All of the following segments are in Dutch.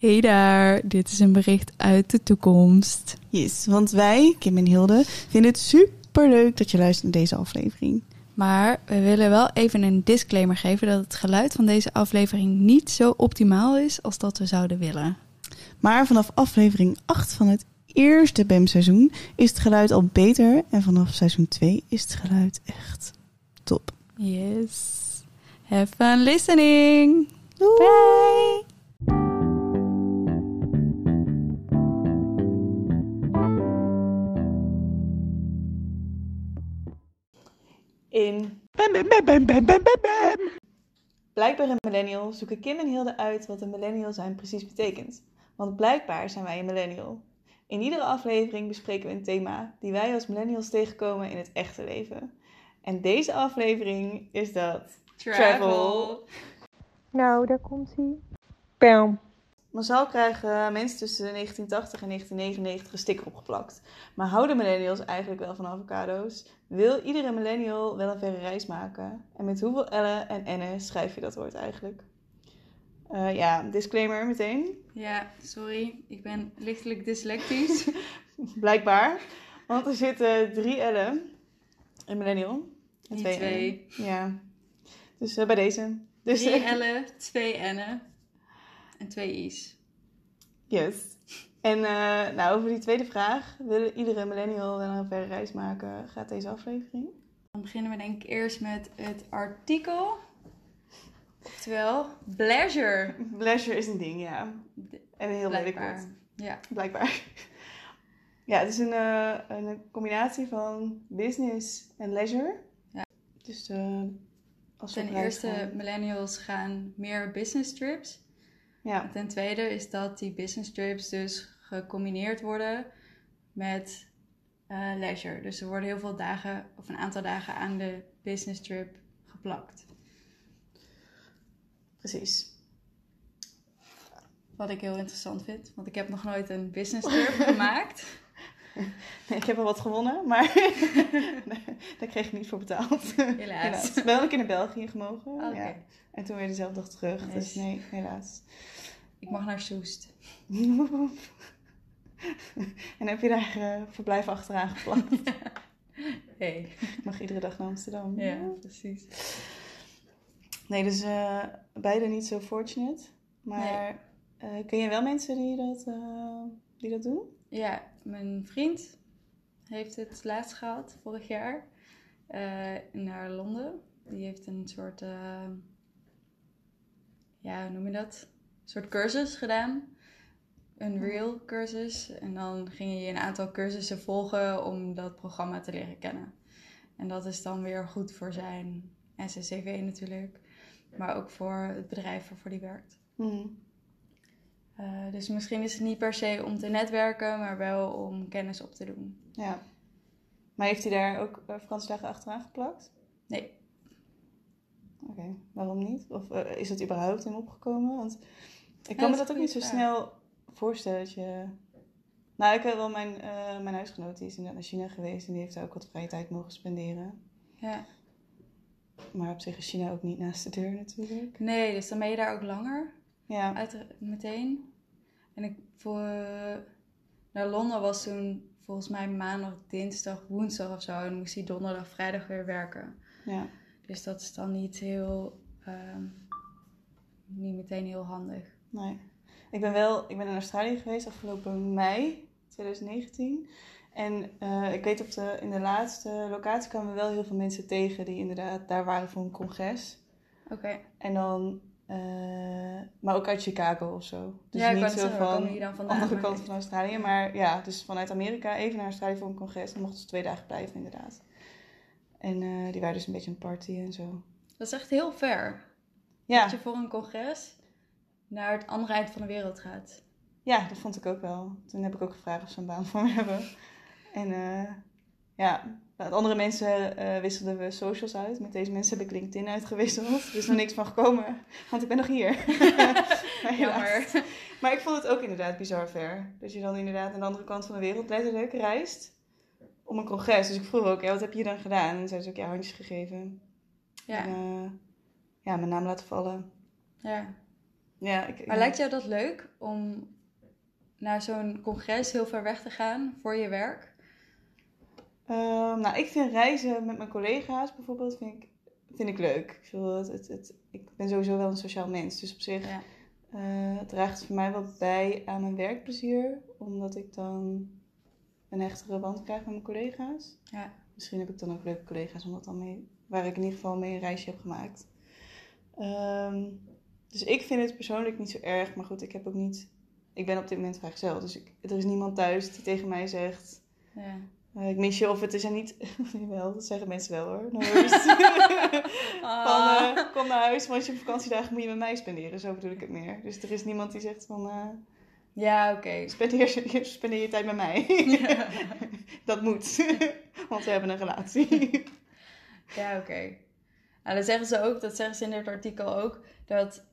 Hey daar, dit is een bericht uit de toekomst. Yes, want wij, Kim en Hilde, vinden het super leuk dat je luistert naar deze aflevering. Maar we willen wel even een disclaimer geven dat het geluid van deze aflevering niet zo optimaal is als dat we zouden willen. Maar vanaf aflevering 8 van het eerste BEM-seizoen is het geluid al beter. En vanaf seizoen 2 is het geluid echt top. Yes. Have fun listening. Doei! Bye. Blijkbaar een millennial zoeken Kim en Hilde uit wat een millennial zijn precies betekent. Want blijkbaar zijn wij een millennial. In iedere aflevering bespreken we een thema die wij als millennials tegenkomen in het echte leven. En deze aflevering is dat. Travel. Nou, daar komt hij. Bam. Massaal krijgen mensen tussen 1980 en 1999 een sticker opgeplakt. Maar houden millennials eigenlijk wel van avocado's? Wil iedere millennial wel een verre reis maken? En met hoeveel L'en en N'en schrijf je dat woord eigenlijk? Eh, ja, disclaimer meteen. Ja, sorry, ik ben lichtelijk dyslectisch. Blijkbaar. Want er zitten drie L'en in millennial. En twee twee. Ja. Dus eh, bij deze. Dus, Drie L'en, twee N'en en twee I's. Yes. En eh, nou, over die tweede vraag. Wil iedere millennial wel een verre reis maken? Gaat deze aflevering? Dan beginnen we denk ik eerst met het artikel. Oftewel, pleasure. Leisure is een ding, ja. En heel lelijk Blijkbaar. woord. Ja. Blijkbaar. Ja, het is een, eh, een combinatie van business en leisure. Ja. Dus eh, als Ten eerste, gaan- millennials gaan meer business trips. Ja, Ten tweede is dat die business trips dus gecombineerd worden met eh, leisure. Dus er worden heel veel dagen, of een aantal dagen aan de business trip geplakt. precies. Wat ik heel interessant vind, want ik heb nog nooit een business trip gemaakt. Ik heb wel wat gewonnen, maar daar kreeg ik niet voor betaald. Helaas. Wel een keer naar België gemogen. Oké. Ja. En toen weer dezelfde dag terug. Dus nee, helaas. Ik mag naar Soest. en heb je daar eh, verblijf achteraan geplakt? Hey. Ik mag iedere dag naar Amsterdam. Ja, precies. Nee, dus eh, beide niet zo fortunate. Maar eh, ken je wel mensen die dat, die dat doen? Ja, mijn vriend heeft het laatst gehad, vorig jaar, eh, naar Londen. Die heeft een soort, eh, ja, hoe noem je dat? Een soort cursus gedaan. Een real cursus. En dan ging je een aantal cursussen volgen om dat programma te leren kennen. En dat is dan weer goed voor zijn SCCV natuurlijk. Maar ook voor het bedrijf waarvoor die werkt. Mhm. Eh, dus misschien is het niet per se om te netwerken, maar wel om kennis op te doen. Ja. Maar heeft hij daar ook uh, vakantiedagen achteraan geplakt? Nee. Oké, waarom niet? Of eh, is het überhaupt hem opgekomen? Want ik Ja, kan me dat dat ook niet zo snel voorstellen dat je... Nou, ik heb wel mijn, eh, mijn huisgenoot, die is inderdaad naar China geweest en die heeft daar ook wat vrije tijd mogen spenderen. Ja. Maar op zich is China ook niet naast de deur natuurlijk. Nee, dus dan ben je daar ook langer, Ja, uit, meteen. En ik voor naar Londen was toen volgens mij maandag, dinsdag, woensdag of zo. En dan moest hij donderdag, vrijdag weer werken. ja. Dus dat is dan niet heel, ehm, niet meteen heel handig. Nee. Ik ben wel, ik ben in Australië geweest afgelopen mei 2019. En eh, ik weet op de, in de laatste locatie kwamen we wel heel veel mensen tegen die inderdaad daar waren voor een congres. Oké. En dan, eh, maar ook uit Chicago of zo. Dus Ja, niet zo van vandaan? andere kant van Australië. Maar ja, dus vanuit Amerika even naar Australië voor een congres. Dan mochten ze twee dagen blijven inderdaad. En eh, die waren dus een beetje een party en zo. Dat is echt heel ver. Ja, Dat je voor een congres naar het andere eind van de wereld gaat. Ja, dat vond ik ook wel. Toen heb ik ook gevraagd of ze een baan voor me hebben. En eh, ja, met andere mensen eh, wisselden we socials uit. Met deze mensen heb ik LinkedIn uitgewisseld. Er is nog niks van gekomen, want ik ben nog hier. maar. Jammer. maar ik vond het ook inderdaad bizar ver. Dat je dan inderdaad aan de andere kant van de wereld letterlijk reist om een congres. Dus ik vroeg ook, ja, wat heb je dan gedaan? En zei ze ook, ja, handjes gegeven. Ja, En, eh, ja, mijn naam laten vallen. ja. Ja, ik, Maar lijkt jou dat leuk om naar zo'n congres heel ver weg te gaan voor je werk? Ehm, nou, ik vind reizen met mijn collega's bijvoorbeeld vind ik, vind ik leuk. Ik, het, het, het- ik ben sowieso wel een sociaal mens. Dus op zich Ja. eh, draagt het voor mij wel bij aan mijn werkplezier. Omdat ik dan een hechtere band krijg met mijn collega's. Ja. Misschien heb ik dan ook leuke collega's om dat dan mee, waar ik in ieder geval mee een reisje heb gemaakt. Ehm, dus ik vind het persoonlijk niet zo erg. Maar goed, ik heb ook niet... Ik ben op dit moment vrijgezel. Dus ik, er is niemand thuis die tegen mij zegt... Ja. Eh, ik mis je of het is er niet. Jawel, dat zeggen mensen wel hoor. Ah. van, eh, kom naar huis, want je vakantiedagen moet je met mij spenderen. Zo bedoel ik het meer. Dus er is niemand die zegt van, eh, Ja, oké. spendeer, spendeer je tijd met mij. dat moet. want we hebben een relatie. Ja, oké. Nou, dat zeggen ze ook, dat zeggen ze in dit artikel ook, dat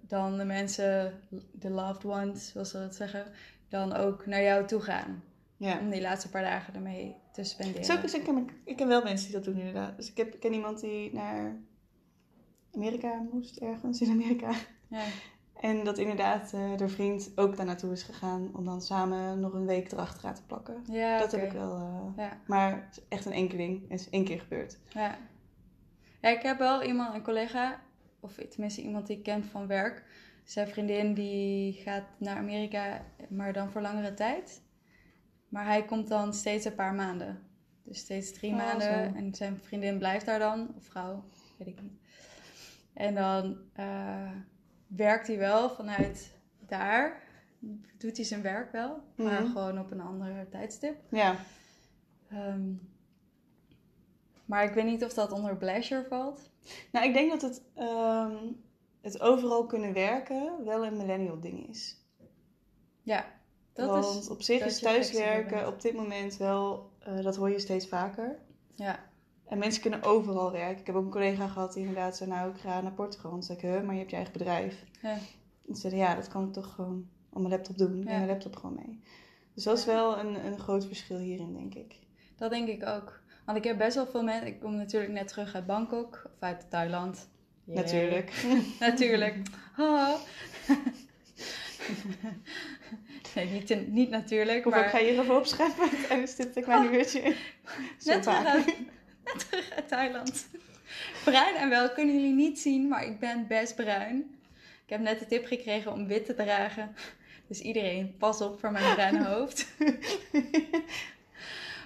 dan de mensen, de loved ones, zoals ze dat zeggen, dan ook naar jou toe gaan. Ja. Om die laatste paar dagen ermee te spenderen. Zo, dus ik, ken, ik ken wel mensen die dat doen inderdaad. Dus ik, heb, ik ken iemand die naar Amerika moest, ergens in Amerika. Ja. En dat inderdaad eh de vriend ook daar naartoe is gegaan om dan samen nog een week erachteraan te plakken. Ja, dat heb ik wel. eh, Ja. Maar is echt een enkeling. Het is één keer gebeurd. Ja. ja, ik heb wel iemand, een collega, of tenminste iemand die ik ken van werk. Zijn vriendin die gaat naar Amerika, maar dan voor langere tijd. Maar hij komt dan steeds een paar maanden. Dus steeds drie Oh, maanden. zo. En zijn vriendin blijft daar dan, of vrouw, weet ik niet. En dan eh, werkt hij wel vanuit daar. Doet hij zijn werk wel, maar Mhm. gewoon op een ander tijdstip. Ja. Ehm, maar ik weet niet of dat onder pleasure valt. Nou, ik denk dat het, ehm, het overal kunnen werken wel een millennial ding is. Ja, dat Want is. op zich is thuiswerken op dit moment wel, eh, dat hoor je steeds vaker. Ja, En mensen kunnen overal werken. Ik heb ook een collega gehad die inderdaad zei, nou ik ga naar Portugal. En zei ik, huh, maar je hebt je eigen bedrijf. ja, En ze zeiden, ja, dat kan ik toch gewoon op mijn laptop doen. Ik neem mijn laptop gewoon mee. Dus dat is wel een, een groot verschil hierin, denk ik. dat denk ik ook. Want ik heb best wel veel mensen. Ik kom natuurlijk net terug uit Bangkok of uit Thailand. Natuurlijk. Natuurlijk. nee, niet, niet natuurlijk. Of maar ik ga hier even opscheppen tijdens dit kleine uurtje. Zo net, terug uit, net terug uit Thailand. Bruin en wel kunnen jullie niet zien, maar ik ben best bruin. Ik heb net de tip gekregen om wit te dragen. Dus iedereen, pas op voor mijn bruine hoofd.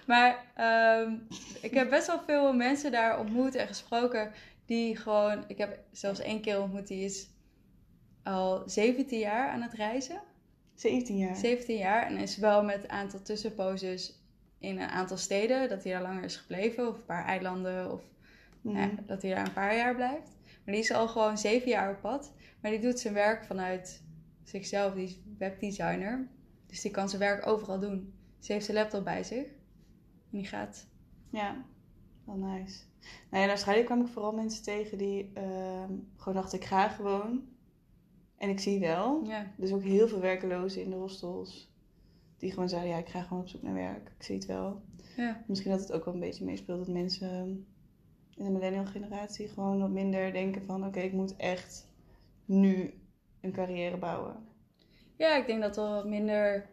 Maar ehm, ik heb best wel veel mensen daar ontmoet en gesproken die gewoon... Ik heb zelfs één keer ontmoet, die is al 17 jaar aan het reizen. 17 jaar. 17 jaar en is wel met een aantal tussenposes in een aantal steden. Dat hij daar langer is gebleven of een paar eilanden of Mhm. dat hij daar een paar jaar blijft. Maar die is al gewoon 7 jaar op pad. Maar die doet zijn werk vanuit zichzelf. Die is webdesigner. Dus die kan zijn werk overal doen. Ze heeft zijn laptop bij zich. En die gaat. Ja, wel nice. Nou ja, in Australië kwam ik vooral mensen tegen die ehm, gewoon dachten, ik ga gewoon. En ik zie wel. Ja, Dus ook heel veel werkelozen in de hostels. Die gewoon zeiden, ja, ik ga gewoon op zoek naar werk. Ik zie het wel. ja, Misschien dat het ook wel een beetje meespeelt dat mensen in de millennial generatie gewoon wat minder denken van, oké, ik moet echt nu een carrière bouwen. ja ik denk dat er wat minder.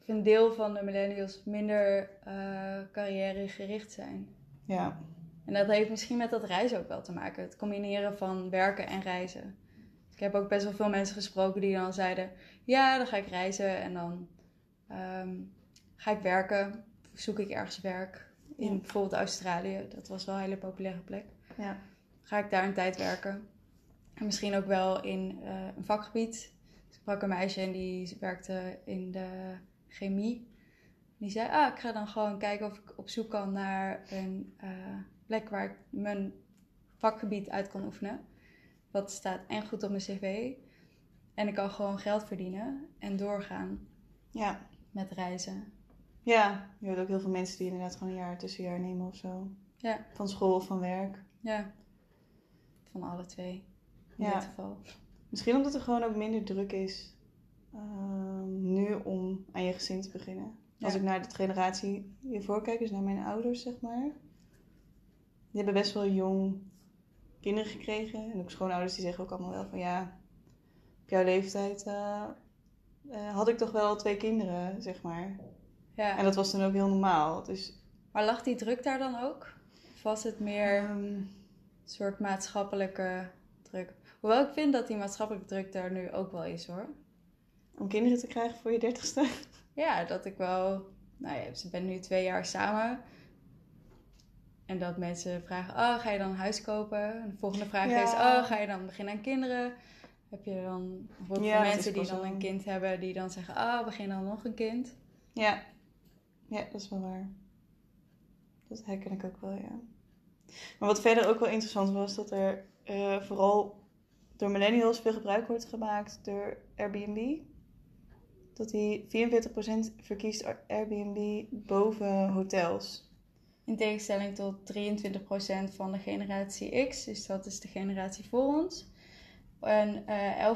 of Een deel van de millennials minder eh carrièregericht zijn. Ja, En dat heeft misschien met dat reizen ook wel te maken. Het combineren van werken en reizen. Ik heb ook best wel veel mensen gesproken die dan zeiden: Ja, dan ga ik reizen en dan ehm, ga ik werken. Zoek ik ergens werk. In Ja. bijvoorbeeld Australië. Dat was wel een hele populaire plek. ja, Ga ik daar een tijd werken. En misschien ook wel in eh, een vakgebied. Ik sprak een meisje en die werkte in de chemie. Die zei, ah, ik ga dan gewoon kijken of ik op zoek kan naar een eh, plek waar ik mijn vakgebied uit kan oefenen. Dat staat en goed op mijn cv. En ik kan gewoon geld verdienen en doorgaan ja. met reizen. Ja, je hoort ook heel veel mensen die inderdaad gewoon een jaar tussenjaar nemen of zo. Ja. Van school of van werk. Ja, van alle twee. In Ja. dit geval. Misschien omdat er gewoon ook minder druk is ehm, nu om aan je gezin te beginnen. Als ik naar de generatie hiervoor kijk, dus naar mijn ouders, zeg maar. Die hebben best wel jong kinderen gekregen. En ook schoonouders die zeggen ook allemaal wel van ja, op jouw leeftijd eh, eh, had ik toch wel twee kinderen, zeg maar. Ja. En dat was dan ook heel normaal. Dus Maar lag die druk daar dan ook? Of was het meer ehm, een soort maatschappelijke druk? Hoewel ik vind dat die maatschappelijke druk daar nu ook wel is hoor. om kinderen te krijgen voor je dertigste. Ja, dat ik wel... Nou ja, ze ben nu twee jaar samen. En dat mensen vragen, oh, ga je dan een huis kopen? En de volgende vraag Ja. is, oh, ga je dan beginnen aan kinderen? Heb je dan bijvoorbeeld Ja, mensen die dan een kind hebben, die dan zeggen, oh, begin dan nog een kind? Ja. ja, dat is wel waar. Dat herken ik ook wel, ja. Maar wat verder ook wel interessant was, dat er eh, vooral door millennials veel gebruik wordt gemaakt door Airbnb. Dat die 44% verkiest Airbnb boven hotels. In tegenstelling tot 23% van de generatie X, dus dat is de generatie voor ons. En eh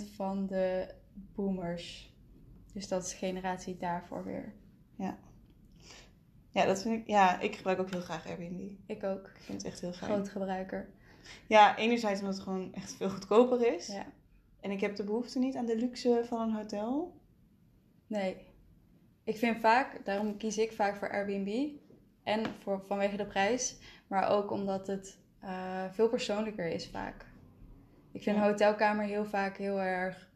11% van de boomers. Dus dat is de generatie daarvoor weer. Ja, dat vind ik, ja, ik gebruik ook heel graag Airbnb. Ik ook. Ik vind het echt heel fijn. Groot gebruiker. Ja, enerzijds omdat het gewoon echt veel goedkoper is. Ja. En ik heb de behoefte niet aan de luxe van een hotel. Nee. Ik vind vaak, daarom kies ik vaak voor Airbnb. En voor, vanwege de prijs. Maar ook omdat het eh, veel persoonlijker is vaak. Ik vind Ja. een hotelkamer heel vaak heel erg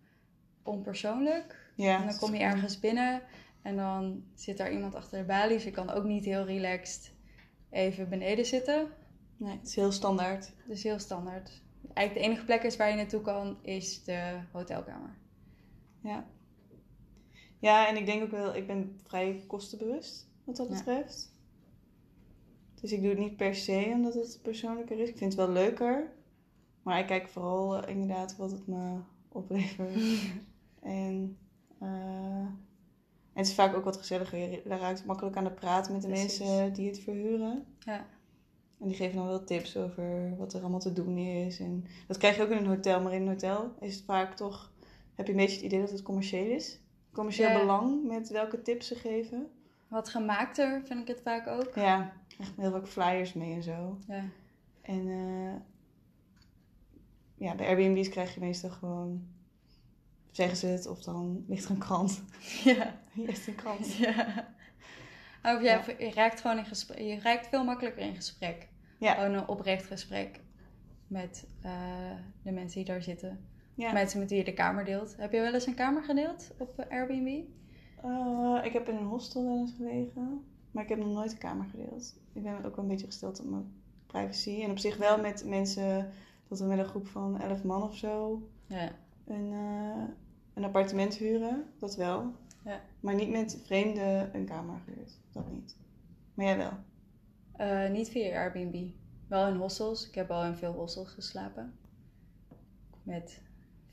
onpersoonlijk. Ja, En dan kom je ergens binnen en dan zit daar iemand achter de balies. Je kan ook niet heel relaxed even beneden zitten. Nee, het is heel standaard. Dus heel standaard. Eigenlijk de enige plek is waar je naartoe kan, is de hotelkamer. Ja. Ja, en ik denk ook wel, ik ben vrij kostenbewust wat dat betreft. Dus ik doe het niet per se omdat het persoonlijker is. Ik vind het wel leuker. Maar ik kijk vooral eh, inderdaad wat het me oplevert. en, eh, en het is vaak ook wat gezelliger. Je raakt makkelijk aan de praat met de Precies. mensen die het verhuren. Ja. En die geven dan wel tips over wat er allemaal te doen is. En dat krijg je ook in een hotel. Maar in een hotel is het vaak toch... Heb je een beetje het idee dat het commercieel is. Commercieel Ja. belang met welke tips ze geven. Wat gemaakter vind ik het vaak ook. Ja, krijg heel vaak flyers mee en zo. Ja. En eh, ja, bij Airbnb's krijg je meestal gewoon... Zeggen ze het of dan ligt er een krant. Ja. Hier is een krant. ja. Of ja, je raakt gewoon in gesprek. Je raakt veel makkelijker in gesprek. Ja. Gewoon een oprecht gesprek met eh, de mensen die daar zitten. Ja. Mensen met wie je de kamer deelt. Heb je wel eens een kamer gedeeld op eh, Airbnb? Eh, ik heb in een hostel wel eens gelegen, maar ik heb nog nooit een kamer gedeeld. Ik ben ook wel een beetje gesteld op mijn privacy. En op zich wel met mensen, dat we met een groep van 11 man of zo Ja. een, eh, een appartement huren. Dat wel. Ja. Maar niet met vreemden een kamer gehuurd. Dat niet. Maar jij wel. Eh, niet via Airbnb. Wel in hostels. Ik heb al in veel hostels geslapen. Met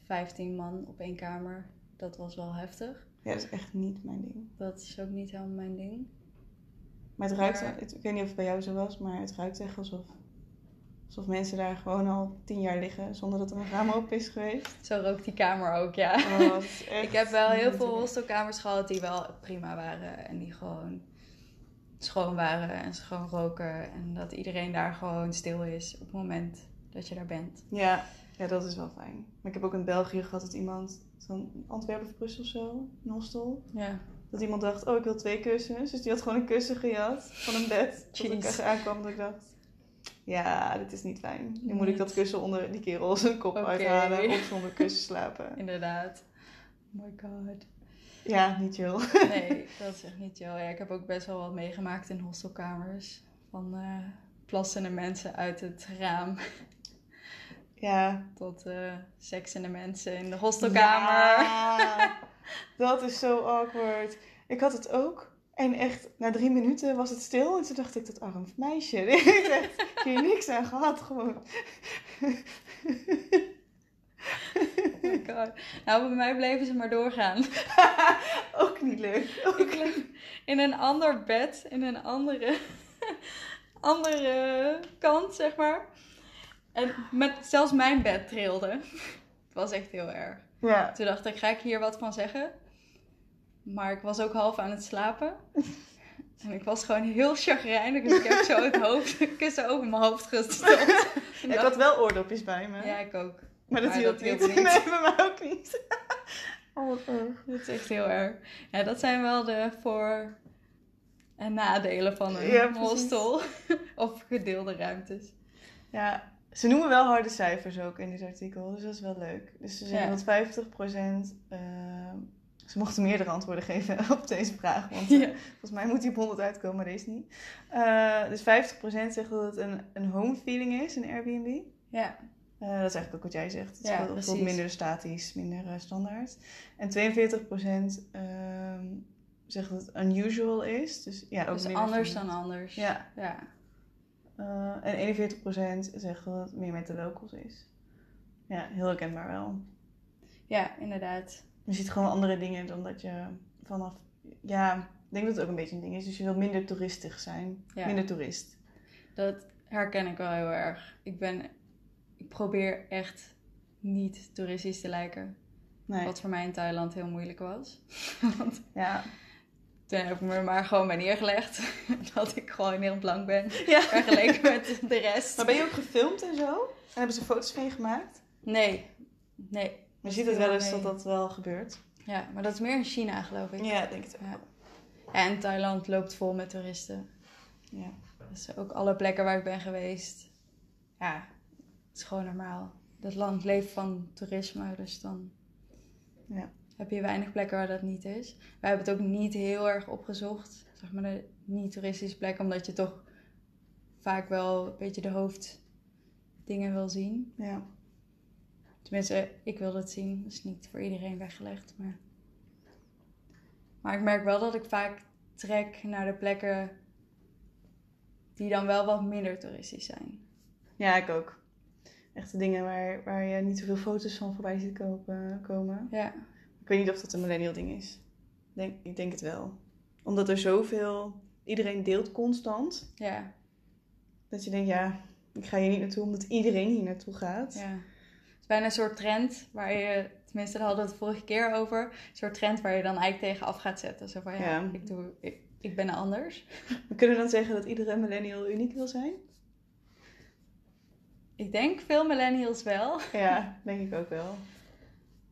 15 man op één kamer. Dat was wel heftig. Ja, dat is echt niet mijn ding. Dat is ook niet helemaal mijn ding. Maar het ruikt, het- ik weet niet of het bij jou zo was, maar het ruikt echt alsof, alsof mensen daar gewoon al tien jaar liggen zonder dat er een raam open is geweest. Zo rookt die kamer ook, ja. Oh, Ik heb wel heel veel hostelkamers gehad die wel prima waren. En die gewoon schoon waren en schoon roken. En dat iedereen daar gewoon stil is op het moment dat je daar bent. Ja, ja, dat is wel fijn. Maar ik heb ook in België gehad dat iemand, van Antwerpen of Brussel of zo, een hostel, Ja. Dat iemand dacht, oh ik wil twee kussens. Dus die had gewoon een kussen gejat van een bed. Dat ik echt aankwam dat ik dacht, ja, dit is niet fijn. Nu moet ik dat kussen onder die kerel zijn kop uithalen of zonder kussen slapen. Inderdaad. Oh my god. Ja, niet chill. Nee, dat is echt niet chill. Ja, ik heb ook best wel wat meegemaakt in hostelkamers. Van eh plassende mensen uit het raam Ja. tot eh seksende mensen in de hostelkamer. Ja, dat is zo awkward. Ik had het ook. En echt, na drie minuten was het stil. En toen dacht ik, dat arm meisje. Heeft echt hier niks aan gehad. Gewoon. Oh my god. Nou, bij mij bleven ze maar doorgaan. ook niet leuk. Ook- Ik lag in een ander bed, in een andere, andere kant, zeg maar. En met, zelfs mijn bed trilde. Het was echt heel erg. Ja. Toen dacht ik, ga ik hier wat van zeggen? Maar ik was ook half aan het slapen. En ik was gewoon heel chagrijnig. Dus ik heb zo het hoofd, kussen over mijn hoofd gestopt. Ik had wel oordopjes bij me. Ja, ik ook. maar dat maar hielp dat hielp niet. Nee, bij mij ook niet. oh, wat erg. Dat is echt heel erg. Ja, dat zijn wel de voor- en nadelen van een Ja, hostel. of gedeelde ruimtes. Ja, ze noemen wel harde cijfers ook in dit artikel, dus dat is wel leuk. Dus ze zeggen Ja. dat 50%. eh, ze mochten meerdere antwoorden geven op deze vraag, want eh, Ja. volgens mij moet die op 100 uitkomen, maar deze niet. Eh, dus 50% zegt dat het een, een home feeling is, een Airbnb. Ja, dat is eigenlijk ook wat jij zegt. Het is Ja, voelt precies. minder statisch, minder standaard. En 42% ehm zegt dat het unusual is. Dus ja, ook dus anders dan anders. Ja. ja. Eh, en 41% zegt dat het meer met de locals is. Ja, heel herkenbaar wel. Ja, inderdaad. Je ziet gewoon andere dingen dan dat je vanaf... Ja, ik denk dat het ook een beetje een ding is. Dus je wilt minder toeristisch zijn. Ja. Minder toerist. Dat herken ik wel heel erg. Ik ben... Ik probeer echt niet toeristisch te lijken. Nee. Wat voor mij in Thailand heel moeilijk was. Want Ja. Toen heb ik me maar gewoon bij neergelegd. dat ik gewoon heel blank ben. ja. Vergeleken met de rest. Maar ben je ook gefilmd en zo? En hebben ze foto's van je gemaakt? Nee. Nee. Je ziet het wel eens dat dat wel gebeurt. Ja, maar dat is meer in China, geloof ik. Ja, ik denk het ook. Ja. Ja, en Thailand loopt vol met toeristen. Ja. Dus ook alle plekken waar ik ben geweest. Ja, het is gewoon normaal. Dat land leeft van toerisme, dus dan Ja. Heb je weinig plekken waar dat niet is. Wij hebben het ook niet heel erg opgezocht, zeg maar de niet-toeristische plekken, omdat je toch vaak wel een beetje de hoofddingen wil zien. ja. Tenminste, ik wil het zien. Dat is niet voor iedereen weggelegd. Maar... maar ik merk wel dat ik vaak trek naar de plekken die dan wel wat minder toeristisch zijn. Ja, ik ook. Echte dingen waar, waar je niet zoveel foto's van voorbij ziet kopen, komen. Ja, weet niet of dat een millennial ding is. Denk, ik denk het wel. Omdat er zoveel... Iedereen deelt constant. ja, Dat je denkt, ja, ik ga hier niet naartoe omdat iedereen hier naartoe gaat. ja. Het is bijna een soort trend waar je, tenminste daar hadden we het vorige keer over, een soort trend waar je dan eigenlijk tegen af gaat zetten. Zo van ja, Ja. Ik, doe, ik, ik ben anders. We kunnen dan zeggen dat iedere millennial uniek wil zijn? Ik denk veel millennials wel. Ja, denk ik ook wel.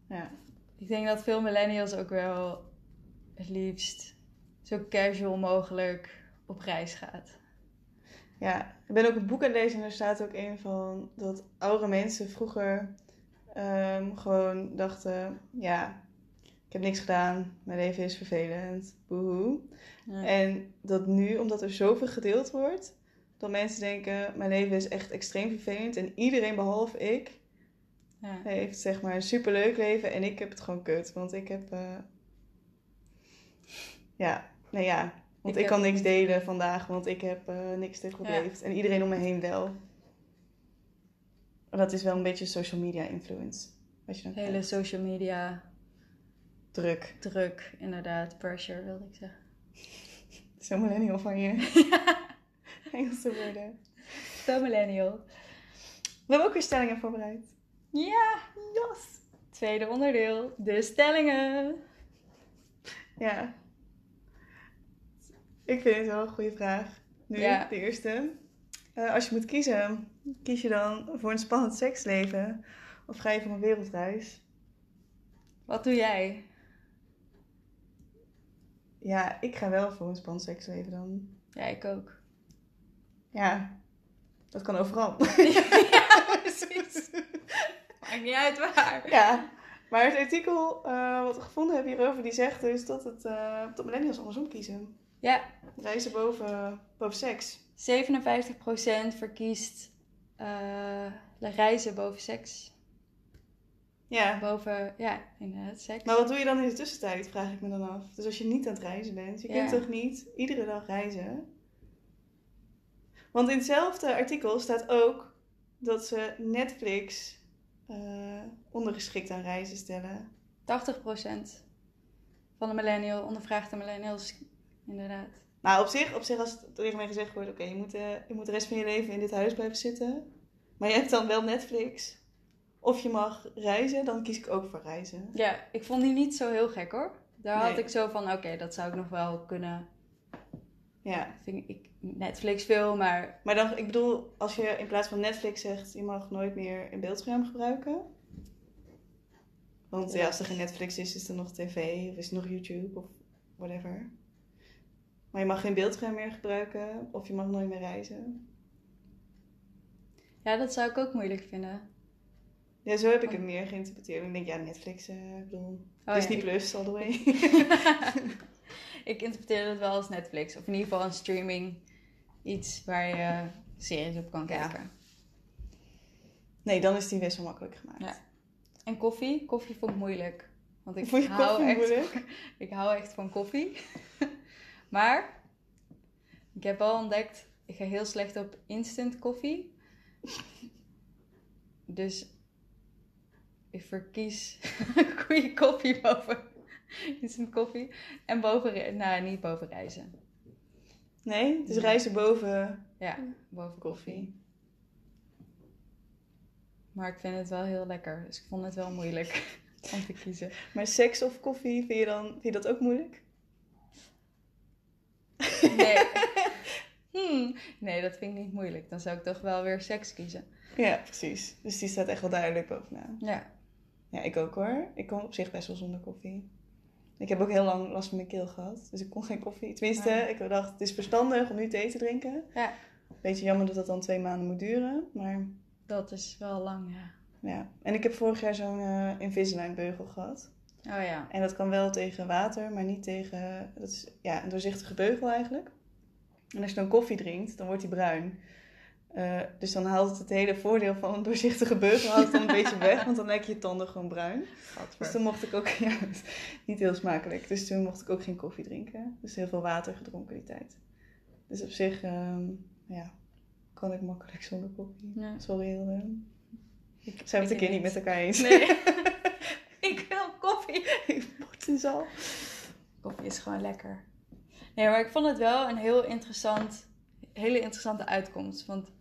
Ja. Ik denk dat veel millennials ook wel het liefst zo casual mogelijk op reis gaat. Ja, ik ben ook een boek aan het lezen en er staat ook een van dat oude mensen vroeger ehm, gewoon dachten, ja, ik heb niks gedaan, mijn leven is vervelend, boehoe. Ja. En dat nu, omdat er zoveel gedeeld wordt, dat mensen denken, mijn leven is echt extreem vervelend en iedereen behalve ik Ja. heeft zeg maar een superleuk leven en ik heb het gewoon kut, want ik heb, eh, ja, nou ja, want Ik kan niks delen vandaag, want ik heb eh, niks te en iedereen om me heen wel. Dat is wel een beetje social media influence. Wat je dan Hele krijgt. social media druk. druk, inderdaad, pressure wilde ik zeggen. Zo millennial van je. Engelse woorden. Zo millennial. We hebben ook weer stellingen voorbereid. Ja, yes. Tweede onderdeel, de stellingen. Ja. Ik vind het wel een goede vraag. Nu, Ja. de eerste. Eh, als je moet kiezen, kies je dan voor een spannend seksleven of ga je voor een wereldreis? Wat doe jij? Ja, ik ga wel voor een spannend seksleven dan. Ja, ik ook. Ja, dat kan overal. ja, precies. Maakt niet uit waar. ja, maar het artikel eh, wat we gevonden hebben hierover, die zegt dus dat, het, eh dat millennials andersom kiezen. Ja, Reizen boven, boven seks. 57% verkiest eh, reizen boven seks. Ja, Boven, ja, inderdaad, seks. Maar wat doe je dan in de tussentijd, vraag ik me dan af. Dus als je niet aan het reizen bent, je Ja. kunt toch niet iedere dag reizen? Want in hetzelfde artikel staat ook dat ze Netflix eh, ondergeschikt aan reizen stellen. 80% van de millennial, ondervraagde millennials, inderdaad. Maar op zich, op zich als het tegen mij gezegd wordt, oké, je, moet, eh, je moet de rest van je leven in dit huis blijven zitten. Maar je hebt dan wel Netflix. Of je mag reizen, dan kies ik ook voor reizen. Ja, ik vond die niet zo heel gek hoor. Daar had ik zo van, oké, dat zou ik nog wel kunnen Ja. Vind ik Netflix veel, maar Maar dan, ik bedoel, als je in plaats van Netflix zegt, je mag nooit meer een beeldscherm gebruiken. Want ja, als er geen Netflix is, is er nog tv of is er nog YouTube of whatever. Maar je mag geen beeldscherm meer gebruiken of je mag nooit meer reizen. ja, dat zou ik ook moeilijk vinden. Ja, zo heb ik het meer geïnterpreteerd. Ik denk, ja, Netflix, ik bedoel, Oh, Disney ja, ik- Plus all the way. ik interpreteer het wel als Netflix. Of in ieder geval een streaming. Iets waar je series op kan Ja. kijken. nee, dan is die best wel makkelijk gemaakt. Ja. En koffie? Koffie vond ik moeilijk. Want ik Vond je hou koffie echt, moeilijk? Ik hou echt van koffie. maar ik heb wel ontdekt, ik ga heel slecht op instant koffie. Dus ik verkies goede koffie boven instant koffie. En boven, nou niet boven reizen. Nee, dus reizen boven Ja, boven koffie. Maar ik vind het wel heel lekker. Dus ik vond het wel moeilijk om te kiezen. Maar seks of koffie, vind je, dan, vind je dat ook moeilijk? Nee. Hmm. nee, dat vind ik niet moeilijk. Dan zou ik toch wel weer seks kiezen. Ja, precies. Dus die staat echt wel duidelijk bovenaan. Ja. Ja, ik ook hoor. Ik kon op zich best wel zonder koffie. Ik heb ook heel lang last van mijn keel gehad. Dus ik kon geen koffie. Tenminste, Ah. ik dacht, het is verstandig om nu thee te drinken. Ja. Beetje jammer dat dat dan twee maanden moet duren. Maar Dat is wel lang, ja. ja. En ik heb vorig jaar zo'n eh Invisalign beugel gehad. Oh ja. En dat kan wel tegen water, maar niet tegen... Dat is ja, een doorzichtige beugel eigenlijk. En als je dan koffie drinkt, dan wordt die bruin. Eh, dus dan haalt het het hele voordeel van een doorzichtige beugel haalt het dan een beetje weg. Want dan lijken je tanden gewoon bruin. Dus toen mocht ik ook... Ja, het niet heel smakelijk. Dus toen mocht ik ook geen koffie drinken. Dus heel veel water gedronken die tijd. Dus op zich, ehm, ja, kan ik makkelijk zonder koffie. Ja. Sorry, Hilde. Ik zijn we het Ik een keer niet met elkaar eens. Nee. ik wil koffie. Wordt is al. Koffie is gewoon lekker. Nee, maar ik vond het wel een heel interessant, hele interessante uitkomst. Want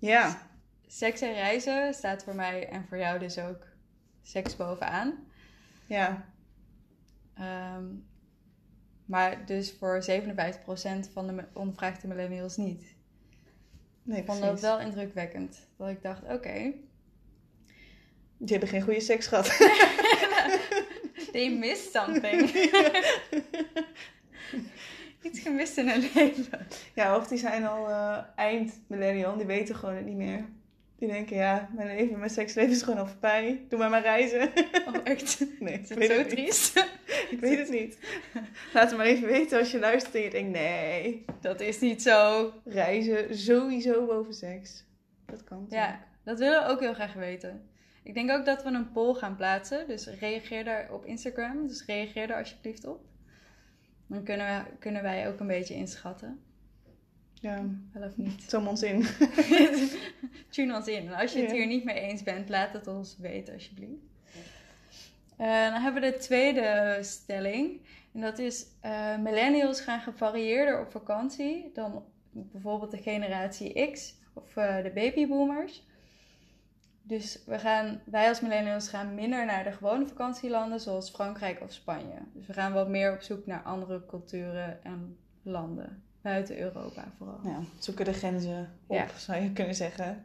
Ja. seks en reizen staat voor mij en voor jou dus ook seks bovenaan. Ja. Ehm, maar dus voor 57% van de ondervraagde millennials niet. Nee, Ik vond dat wel indrukwekkend. Dat ik dacht, oké, Die hebben geen goede seks gehad. they missed something. Iets gemist in hun leven. ja, of die zijn al eh, eind millennial. Die weten gewoon het niet meer. Die denken, ja, mijn leven, mijn seksleven is gewoon al voorbij. Doe maar maar reizen. Oh, echt? nee, ik weet zo het niet. triest? Ik weet het niet. Laat het maar even weten als je luistert en je denkt, nee. Dat is niet zo. Reizen sowieso boven seks. Dat kan. Ja, dat willen we ook heel graag weten. Ik denk ook dat we een poll gaan plaatsen. Dus reageer daar op Instagram. Dus reageer daar alsjeblieft op. Dan kunnen, we, kunnen wij ook een beetje inschatten. Ja, Wel of niet. zo'n ons in. Tune ons in. Als je het hier niet mee eens bent, laat het ons weten alsjeblieft. Eh, dan hebben we de tweede stelling. En dat is, eh, millennials gaan gevarieerder op vakantie dan bijvoorbeeld de generatie X of eh, de babyboomers. Dus we gaan, wij als millennials gaan minder naar de gewone vakantielanden zoals Frankrijk of Spanje. Dus we gaan wat meer op zoek naar andere culturen en landen. Buiten Europa vooral. Ja, zoeken de grenzen op, Ja. zou je kunnen zeggen.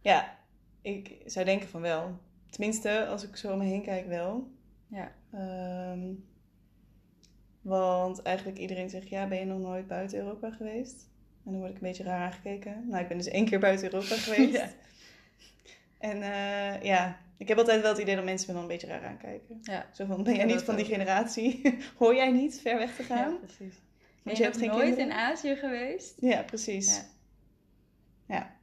Ja, ik zou denken van wel. Tenminste, als ik zo om me heen kijk, wel. Ja. Ehm, want eigenlijk iedereen zegt, ja, ben je nog nooit buiten Europa geweest? En dan word ik een beetje raar aangekeken. Nou, ik ben dus één keer buiten Europa geweest. Ja. En eh, ja, ik heb altijd wel het idee dat mensen me dan een beetje raar aankijken. Ja. Zo van, ben jij Ja, niet van die generatie? Hoor jij niet ver weg te Ja, gaan? precies. Ben Want je, hebt geen nooit kinderen? in Azië geweest? Ja, precies. Ja. Ja.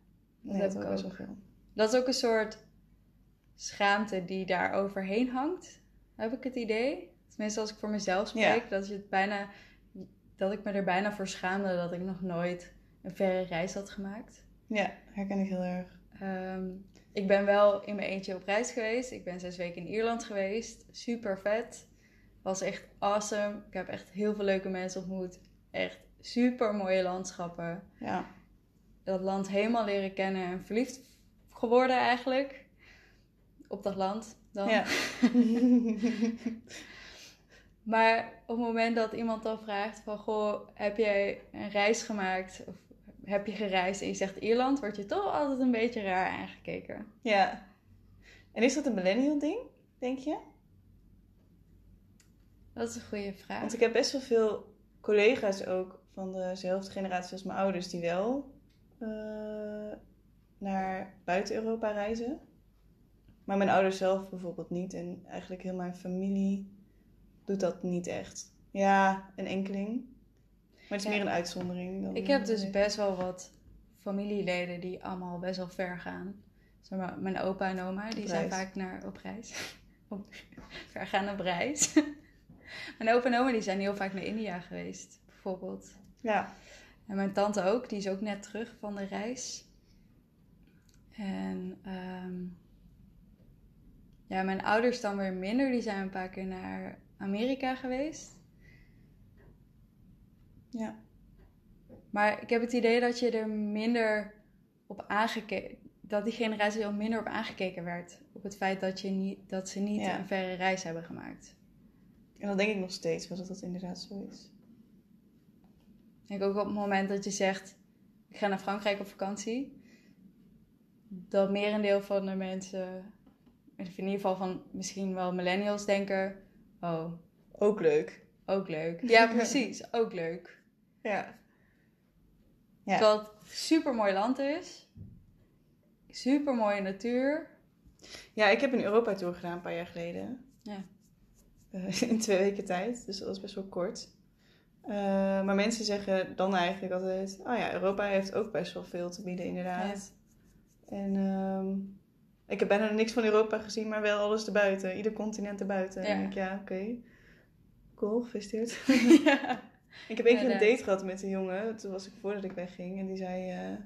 Dat heb ik ook veel. Dat is ook een soort schaamte die daar overheen hangt, heb ik het idee. Tenminste, als ik voor mezelf spreek, dat, je het bijna, dat ik me er bijna voor schaamde dat ik nog nooit een verre reis had gemaakt. Ja, herken ik heel erg. Ehm, ik ben wel in mijn eentje op reis geweest. Ik ben zes weken in Ierland geweest. Super vet. Was echt awesome. Ik heb echt heel veel leuke mensen ontmoet. Echt super mooie landschappen. Ja. dat land helemaal leren kennen en verliefd geworden eigenlijk. Op dat land dan. Ja. Maar op het moment dat iemand dan vraagt van... Goh, heb jij een reis gemaakt? Of heb je gereisd en je zegt Ierland... word je toch altijd een beetje raar aangekeken. Ja. En is dat een millennial ding, denk je? Dat is een goede vraag. Want ik heb best wel veel collega's ook van dezelfde generatie als mijn ouders die wel eh, naar buiten Europa reizen. Maar mijn ouders zelf bijvoorbeeld niet. En eigenlijk heel mijn familie doet dat niet echt. Ja, een enkeling. Maar het is Ja. meer een uitzondering. Dan Ik heb dus best wel wat familieleden die allemaal best wel ver gaan. Zeg maar, mijn opa en oma, die zijn vaak naar op reis. op, ver gaan op reis. mijn opa en oma die zijn heel vaak naar India geweest, bijvoorbeeld. Ja, En mijn tante ook, die is ook net terug van de reis. En ehm, ja, mijn ouders dan weer minder. Die zijn een paar keer naar Amerika geweest. Ja. Maar ik heb het idee dat je er minder op aangekeken... Dat die generatie er minder op aangekeken werd. Op het feit dat, je niet, dat ze niet Ja. een verre reis hebben gemaakt. En dat denk ik nog steeds, wel dat dat inderdaad zo is. Ik denk ook op het moment dat je zegt... Ik ga naar Frankrijk op vakantie. Dat merendeel van de mensen... In ieder geval van misschien wel millennials denken... Oh, Ook leuk. ook leuk. Ja, precies. Ook leuk. Ja. Ja. Terwijl het super mooi land is. Super mooie natuur. Ja, ik heb een Europa-tour gedaan een paar jaar geleden. Ja. Eh, in twee weken tijd, dus dat was best wel kort. Eh, maar mensen zeggen dan eigenlijk altijd... Oh ja, Europa heeft ook best wel veel te bieden, inderdaad. En ehm, ik heb bijna niks van Europa gezien, maar wel alles erbuiten. Ieder continent erbuiten. Ja. En ik, ja, oké. Cool, gefeliciteerd. ja. Ik heb één keer een date gehad met een jongen. Toen was ik voordat ik wegging. En die zei... eh,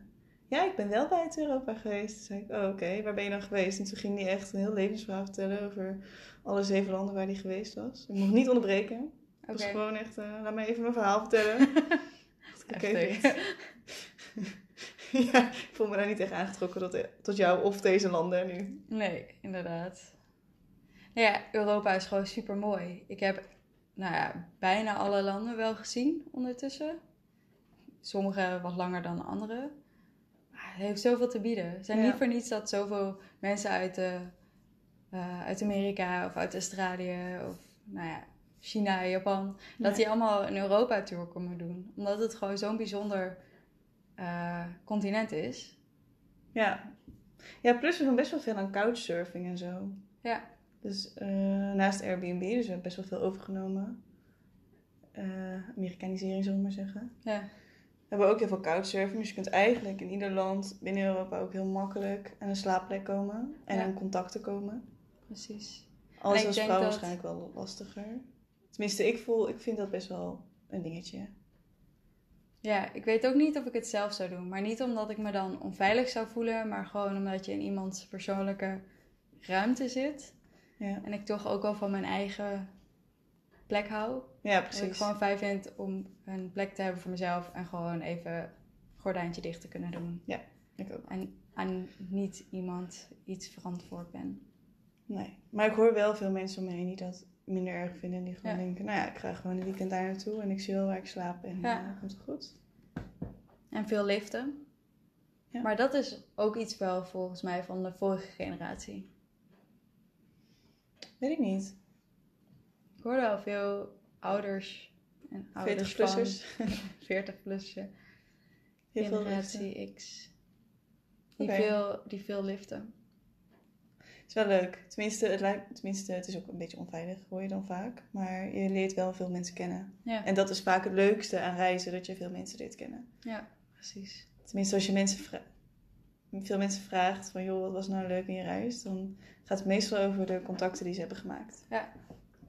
ja, ik ben wel buiten Europa geweest. Toen zei ik, oh oké, waar ben je dan geweest? En toen ging hij echt een heel levensverhaal vertellen over alle zeven landen waar hij geweest was. Ik mocht niet onderbreken. Het was gewoon echt, eh, laat me even mijn verhaal vertellen. Oké, ja, ik voel me daar niet echt aangetrokken tot, tot jou of deze landen nu. Nee, inderdaad. Nou ja, Europa is gewoon super mooi. Ik heb nou ja, bijna alle landen wel gezien ondertussen. Sommige wat langer dan andere. Maar het heeft zoveel te bieden. Het zijn Ja. niet voor niets dat zoveel mensen uit, de, eh, uit Amerika of uit Australië of nou ja, China, Japan, dat die allemaal een Europa-tour komen doen. Omdat het gewoon zo'n bijzonder eh, continent is. Ja. ja, plus we doen best wel veel aan couchsurfing en zo. Ja. Dus eh, naast Airbnb, dus we hebben best wel veel overgenomen. Eh, Amerikanisering, zullen we maar zeggen. Ja. We hebben ook heel veel couchsurfing. Dus je kunt eigenlijk in ieder land binnen Europa ook heel makkelijk aan een slaapplek komen. En Ja. aan contacten komen. Precies. Alles als vrouw dat- waarschijnlijk wel lastiger. Tenminste, ik voel, ik vind dat best wel een dingetje. Ja, ik weet ook niet of ik het zelf zou doen. Maar niet omdat ik me dan onveilig zou voelen, maar gewoon omdat je in iemands persoonlijke ruimte zit. Ja, En ik toch ook wel van mijn eigen plek hou. ja Dat ik precies. gewoon fijn vind om een plek te hebben voor mezelf en gewoon even een gordijntje dicht te kunnen doen. Ik ook. En aan niet iemand iets verantwoord ben. Nee. Maar ik hoor wel veel mensen om me heen die dat minder erg vinden. En die gewoon Ja. denken, nou ja, ik ga gewoon een weekend daar naartoe. En ik zie wel waar ik slaap. En Ja. ja. komt het goed. En veel liften. Ja. Maar dat is ook iets wel volgens mij van de vorige generatie. Weet ik niet. Ik hoorde al veel ouders en ouders 40-plussers. van 40-plussen, Heel veel generatie X. Die, veel, die veel liften. Het is wel leuk. Tenminste het, lijkt, tenminste, het is ook een beetje onveilig, hoor je dan vaak. Maar je leert wel veel mensen kennen. Ja, En dat is vaak het leukste aan reizen, dat je veel mensen leert kennen. ja precies. Tenminste, als je mensen veel mensen vraagt van, joh, wat was nou leuk in je reis? Dan gaat het meestal over de contacten die ze hebben gemaakt.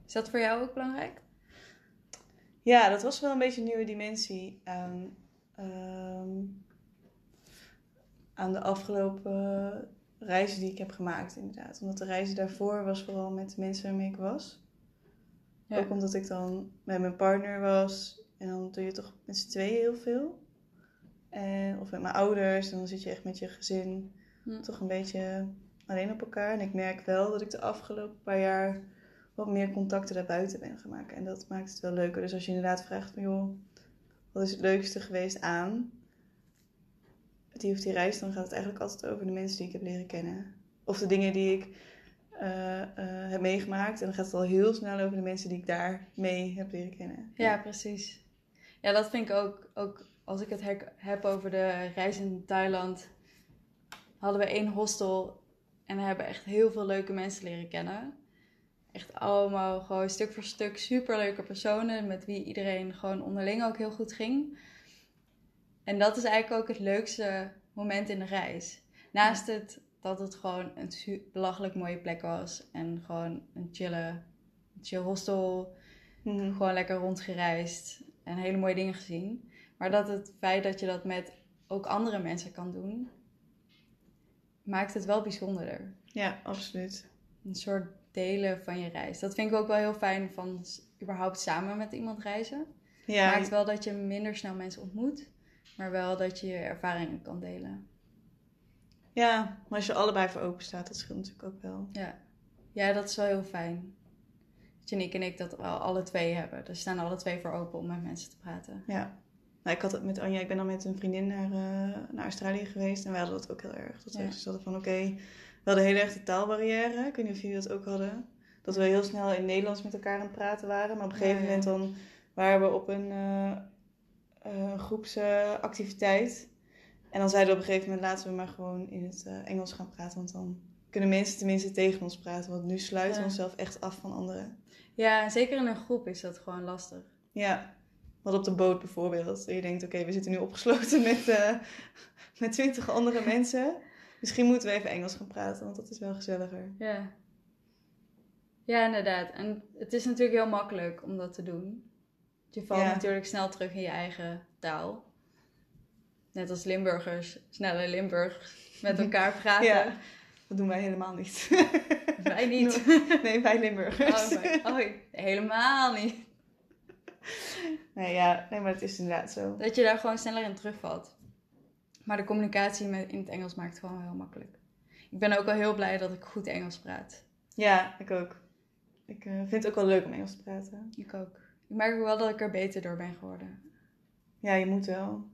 Is dat voor jou ook belangrijk? Ja, dat was wel een beetje een nieuwe dimensie aan, ehm, aan de afgelopen reizen die ik heb gemaakt, inderdaad. Omdat de reizen daarvoor was vooral met de mensen waarmee ik was. Ja. Ook omdat ik dan met mijn partner was. En dan doe je toch met z'n tweeën heel veel. En, of met mijn ouders. En dan zit je echt met je gezin Hm. toch een beetje alleen op elkaar. En ik merk wel dat ik de afgelopen paar jaar wat meer contacten daarbuiten ben gaan maken. En dat maakt het wel leuker. Dus als je inderdaad vraagt van joh, wat is het leukste geweest aan die of die reis, dan gaat het eigenlijk altijd over de mensen die ik heb leren kennen. Of de dingen die ik eh, eh, heb meegemaakt. En dan gaat het al heel snel over de mensen die ik daar mee heb leren kennen. Ja, precies. Ja, dat vind ik ook, ook als ik het heb over de reis in Thailand, hadden we één hostel en we hebben echt heel veel leuke mensen leren kennen. Echt allemaal gewoon stuk voor stuk superleuke personen met wie iedereen gewoon onderling ook heel goed ging. En dat is eigenlijk ook het leukste moment in de reis. Naast het dat het gewoon een belachelijk mooie plek was en gewoon een chille, chill hostel Mhm. gewoon lekker rondgereisd en hele mooie dingen gezien. Maar dat het feit dat je dat met ook andere mensen kan doen, maakt het wel bijzonderder. Ja, absoluut. Een soort delen van je reis. Dat vind ik ook wel heel fijn van überhaupt samen met iemand reizen. Ja, Maakt wel dat je minder snel mensen ontmoet, maar wel dat je je ervaringen kan delen. ja, maar als je allebei voor open staat, dat scheelt natuurlijk ook wel. Ja, ja dat is wel heel fijn. Dat Janiek en ik dat wel alle twee hebben. Dus we staan alle twee voor open om met mensen te praten. Ja. Nou, ik had het met Anja, ik ben dan met een vriendin naar, eh, naar Australië geweest en wij hadden dat ook heel erg. Dat we Ja. dus hadden van, oké, we hadden heel erg de taalbarrière. Ik weet niet of jullie dat ook hadden. Dat we heel snel in Nederlands met elkaar aan het praten waren. Maar op een gegeven ja. moment dan waren we op een eh, eh, groepsactiviteit. en dan zeiden we op een gegeven moment, laten we maar gewoon in het Engels gaan praten. Want dan kunnen mensen tenminste tegen ons praten. Want nu sluiten we Ja. onszelf echt af van anderen. Ja, en zeker in een groep is dat gewoon lastig. Ja, wat op de boot bijvoorbeeld. En je denkt, oké, we zitten nu opgesloten met, eh met twintig andere mensen. Misschien moeten we even Engels gaan praten, want dat is wel gezelliger. Ja. Ja, inderdaad. En het is natuurlijk heel makkelijk om dat te doen. Je valt Ja. natuurlijk snel terug in je eigen taal. Net als Limburgers snel in Limburg met elkaar praten. Ja. Dat doen wij helemaal niet. Wij niet. Nee, wij Limburgers. Oh, wij- oh, helemaal niet. Nee, ja, nee, maar het is inderdaad zo. Dat je daar gewoon sneller in terugvalt. Maar de communicatie met, in het Engels maakt het gewoon heel makkelijk. Ik ben ook wel heel blij dat ik goed Engels praat. Ja, ik ook. Ik eh, vind het ook wel leuk om Engels te praten. Ik ook. Ik merk ook wel dat ik er beter door ben geworden. Ja, je moet wel.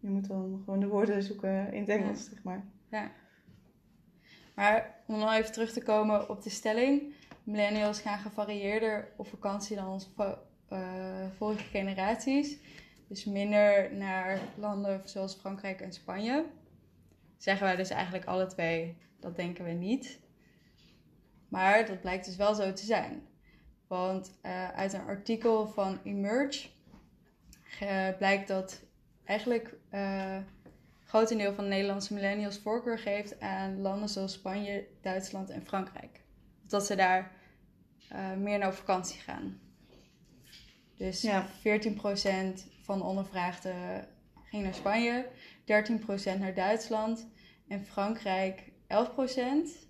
Je moet dan gewoon de woorden zoeken in het Engels, zeg maar. Ja. Maar om dan even terug te komen op de stelling. Millennials gaan gevarieerder op vakantie dan onze vorige generaties. Dus minder naar landen zoals Frankrijk en Spanje. Zeggen wij dus eigenlijk alle twee, dat denken we niet. Maar dat blijkt dus wel zo te zijn. Want eh, uit een artikel van Emerge eh, blijkt dat eigenlijk eh grotendeel van de Nederlandse millennials voorkeur geeft aan landen zoals Spanje, Duitsland en Frankrijk. Dat ze daar eh, meer naar vakantie gaan. Dus Ja. 14% van de ondervraagden ging naar Spanje, 13% naar Duitsland en Frankrijk 11%.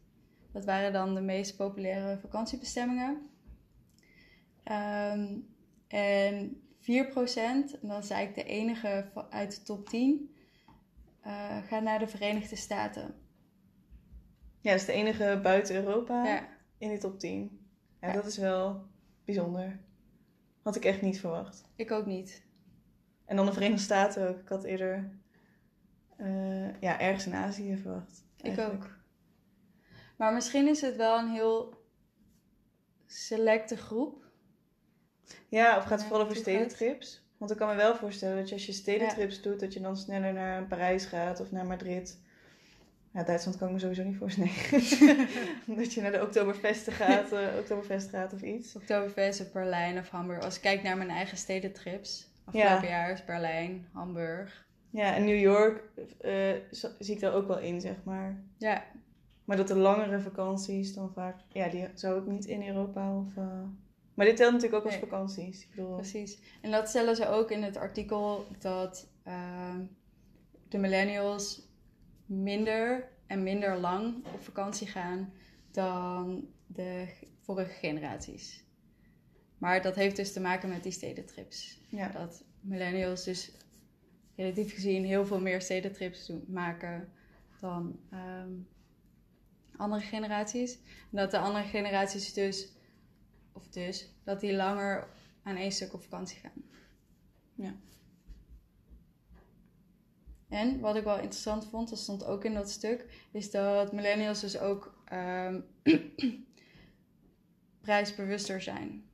Dat waren dan de meest populaire vakantiebestemmingen. Ehm, en 4%, en dat is eigenlijk de enige uit de top 10, eh, gaan naar de Verenigde Staten. Ja, dat is de enige buiten Europa Ja, in de top 10. Ja, Ja. dat is wel bijzonder. Had ik echt niet verwacht. ik ook niet. En dan de Verenigde Staten ook. Ik had eerder eh, ja, ergens in Azië verwacht. Ik ook. Maar misschien is het wel een heel selecte groep. Ja, of gaat het vooral over stedentrips? Want ik kan me wel voorstellen dat je als je stedentrips doet, dat je dan sneller naar Parijs gaat of naar Madrid. Ja, Duitsland kan ik me sowieso niet voorstellen. Nee. dat je naar de Oktoberfesten gaat, eh Oktoberfest gaat of iets. Oktoberfest of Berlijn of Hamburg. Als ik kijk naar mijn eigen stedentrips. Afgelopen jaar is Berlijn, Hamburg. Ja, en New York eh, zie ik daar ook wel in, zeg maar. Ja, Maar dat de langere vakanties dan vaak, ja, die zou ik niet in Europa of. eh, Maar dit telt natuurlijk ook als Nee. vakanties. Ik bedoel, precies. En dat stellen ze ook in het artikel dat de millennials minder en minder lang op vakantie gaan dan de vorige generaties. Maar dat heeft dus te maken met die stedentrips. ja. Dat millennials dus relatief gezien heel veel meer stedentrips doen, maken dan ehm, andere generaties. En dat de andere generaties dus of dus, dat die langer aan één stuk op vakantie gaan. Ja. En wat ik wel interessant vond, dat stond ook in dat stuk, is dat millennials dus ook ehm, prijsbewuster zijn.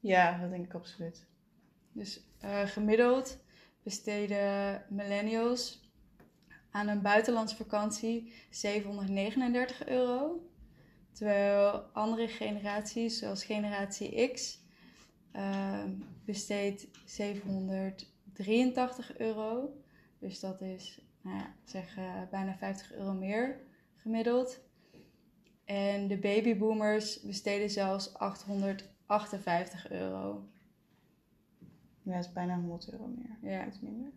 Ja, dat denk ik absoluut. Dus eh, gemiddeld besteden millennials aan een buitenlandse vakantie 739 euro. Terwijl andere generaties, zoals generatie X, uh, besteedt 783 euro. Dus dat is, nou ja, zeg uh, bijna 50 euro meer gemiddeld. En de babyboomers besteden zelfs 858 euro. Ja, dat is bijna 100 euro meer. Ja. Iets minder.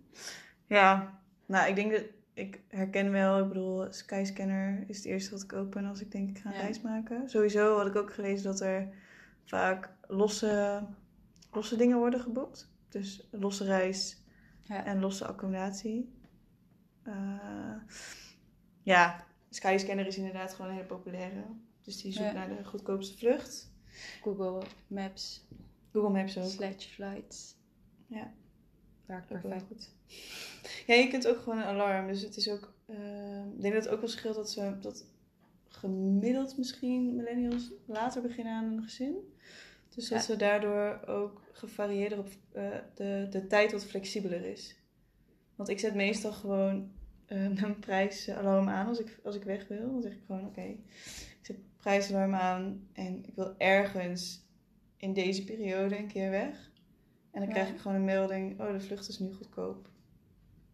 Ja, nou, ik denk dat ik herken wel, ik bedoel, Skyscanner is het eerste wat ik open als ik denk ik ga een Ja. reis maken. Sowieso had ik ook gelezen dat er vaak losse, losse dingen worden geboekt. Dus losse reis Ja. en losse accommodatie. Eh, ja, Skyscanner is inderdaad gewoon een hele populaire. Dus die zoekt Ja. naar de goedkoopste vlucht. Google Maps, Google Maps ook. Sledge Flights. Ja. Werkt perfect. goed. Ja, je kunt ook gewoon een alarm. Dus het is ook. eh, ik denk dat het ook wel scheelt dat ze dat gemiddeld misschien millennials later beginnen aan een gezin. Dus dat Ja. ze daardoor ook gevarieerder op eh, de, de tijd wat flexibeler is. Want ik zet meestal gewoon eh, mijn prijsalarm aan als ik, als ik weg wil. Dan zeg ik gewoon oké, ik zet prijsalarm aan en ik wil ergens in deze periode een keer weg. En dan Ja. krijg ik gewoon een melding, oh de vlucht is nu goedkoop.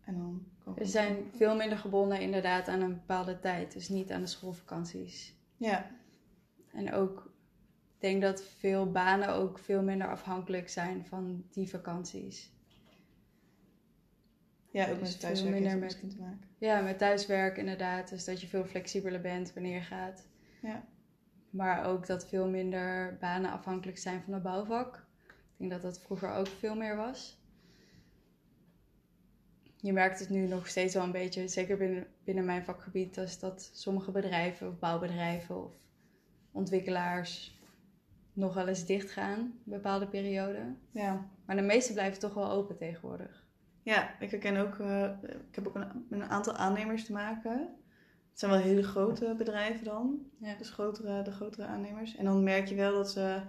En dan ik We zijn veel minder gebonden inderdaad aan een bepaalde tijd. Dus niet aan de schoolvakanties. Ja, En ook, denk dat veel banen ook veel minder afhankelijk zijn van die vakanties. ja ook Dus met thuiswerk minder met- te maken. Ja, met thuiswerk inderdaad. Dus dat je veel flexibeler bent wanneer je gaat. Ja. Maar ook dat veel minder banen afhankelijk zijn van het bouwvak. Ik denk dat dat vroeger ook veel meer was. Je merkt het nu nog steeds wel een beetje, zeker binnen, binnen mijn vakgebied, is dat sommige bedrijven of bouwbedrijven of ontwikkelaars nog wel eens dicht gaan, een bepaalde periode. Ja. Maar de meeste blijven toch wel open tegenwoordig. ja, ik herken ook, eh, ik heb ook een, met een aantal aannemers te maken. Het zijn wel hele grote bedrijven dan, Ja. dus grotere, de grotere aannemers. En dan merk je wel dat ze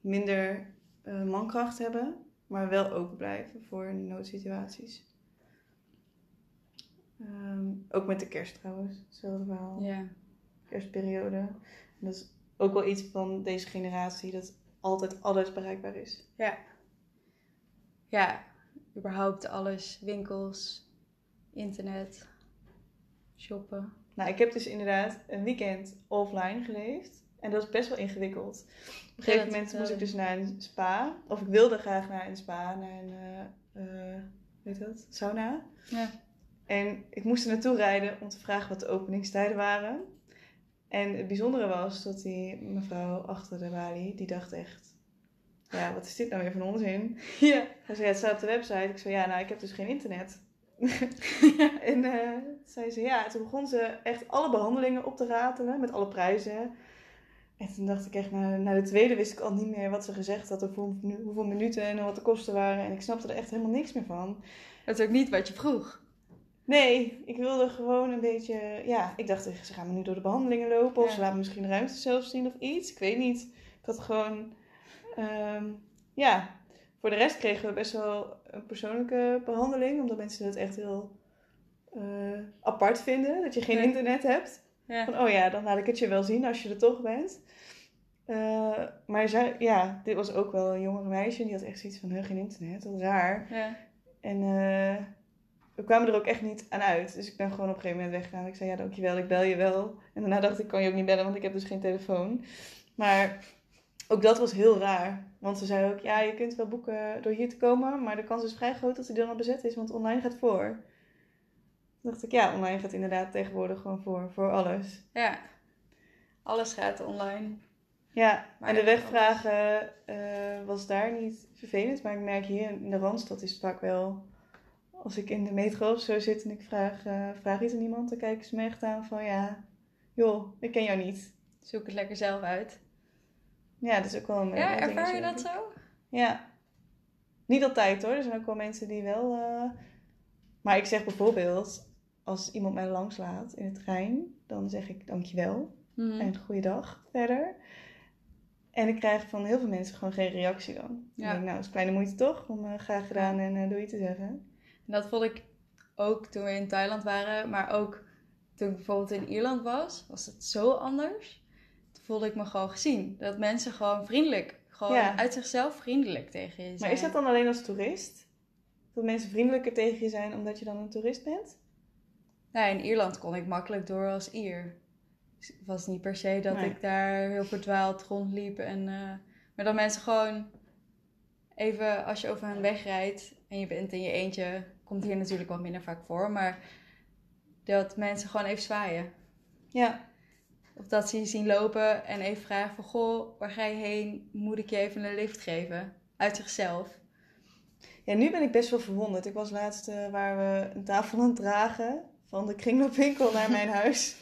minder eh, mankracht hebben, maar wel open blijven voor noodsituaties. Ehm, ook met de kerst trouwens, hetzelfde verhaal. Ja, kerstperiode. En dat is ook wel iets van deze generatie, dat altijd alles bereikbaar is. ja. Ja, überhaupt alles. Winkels, internet, shoppen. Nou, ik heb dus inderdaad een weekend offline geleefd. En dat is best wel ingewikkeld. Op een gegeven moment moest ik dus naar een spa. Of ik wilde graag naar een spa, naar een, eh, eh, weet dat, sauna. Ja. En ik moest er naartoe rijden om te vragen wat de openingstijden waren. En het bijzondere was dat die mevrouw achter de balie, die dacht echt... Ja, wat is dit nou weer van onzin? Ja. Hij zei, ja, het staat op de website. Ik zei, ja, nou, ik heb dus geen internet. en eh, zei ze, ja, toen begon ze echt alle behandelingen op te ratelen met alle prijzen. En toen dacht ik echt, na, na de tweede wist ik al niet meer wat ze gezegd had, of hoe, hoeveel minuten en wat de kosten waren. En ik snapte er echt helemaal niks meer van. Dat is ook niet wat je vroeg. Nee, ik wilde gewoon een beetje, ja, ik dacht, ze gaan me nu door de behandelingen lopen, of Ja. ze laten misschien ruimte zelf zien of iets. Ik weet niet. Ik had gewoon, ehm, ja, voor de rest kregen we best wel een persoonlijke behandeling, omdat mensen het echt heel eh, apart vinden, dat je geen Ja. internet hebt. Ja. Van, oh ja, dan laat ik het je wel zien als je er toch bent. Eh, maar zij, ja, dit was ook wel een jongere meisje, die had echt zoiets van, "Huh, geen internet, wat raar. Ja. En eh, we kwamen er ook echt niet aan uit. Dus ik ben gewoon op een gegeven moment weggegaan. Ik zei, ja, dankjewel, ik bel je wel. En daarna dacht ik, kan je ook niet bellen, want ik heb dus geen telefoon. Maar ook dat was heel raar. Want ze zei ook, ja, je kunt wel boeken door hier te komen. Maar de kans is vrij groot dat hij dan al bezet is, want online gaat voor. Toen dacht ik, ja, online gaat inderdaad tegenwoordig gewoon voor, voor alles. ja. Alles gaat online. Ja, Maar en de wegvragen eh, was daar niet vervelend. Maar ik merk hier in de Randstad is het vaak wel... Als ik in de metro of zo zit en ik vraag, eh, vraag iets aan iemand... dan kijken ze me echt aan van ja... Joh, ik ken jou niet. Zoek het lekker zelf uit. Ja, dat is ook wel een Ja, ervaar je dat zo? Ja. Niet altijd hoor. Er zijn ook wel mensen die wel... eh, Maar ik zeg bijvoorbeeld, als iemand mij langslaat in de trein, dan zeg ik dankjewel. Mhm. En goeiedag verder. En ik krijg van heel veel mensen gewoon geen reactie dan. Dan Ja. denk ik, nou, dat is kleine moeite toch? Om eh, graag gedaan en eh, doei te zeggen. En dat vond ik ook toen we in Thailand waren, maar ook toen ik bijvoorbeeld in Ierland was, was het zo anders. Toen voelde ik me gewoon gezien. Dat mensen gewoon vriendelijk, gewoon Ja. uit zichzelf vriendelijk tegen je zijn. Maar is dat dan alleen als toerist? Dat mensen vriendelijker tegen je zijn omdat je dan een toerist bent? Nou, in Ierland kon ik makkelijk door als Ier. Dus het was niet per se dat Nee. ik daar heel verdwaald rondliep. En, eh, maar dat mensen gewoon even als je over hen wegrijdt en je bent in je eentje, komt hier natuurlijk wat minder vaak voor. Maar dat mensen gewoon even zwaaien. Ja. Of dat ze je zien lopen en even vragen van... Goh, waar ga je heen? Moet ik je even een lift geven? Uit zichzelf. Ja, nu ben ik best wel verwonderd. Ik was laatst eh, waar we een tafel aan het dragen van de kringloopwinkel naar mijn huis.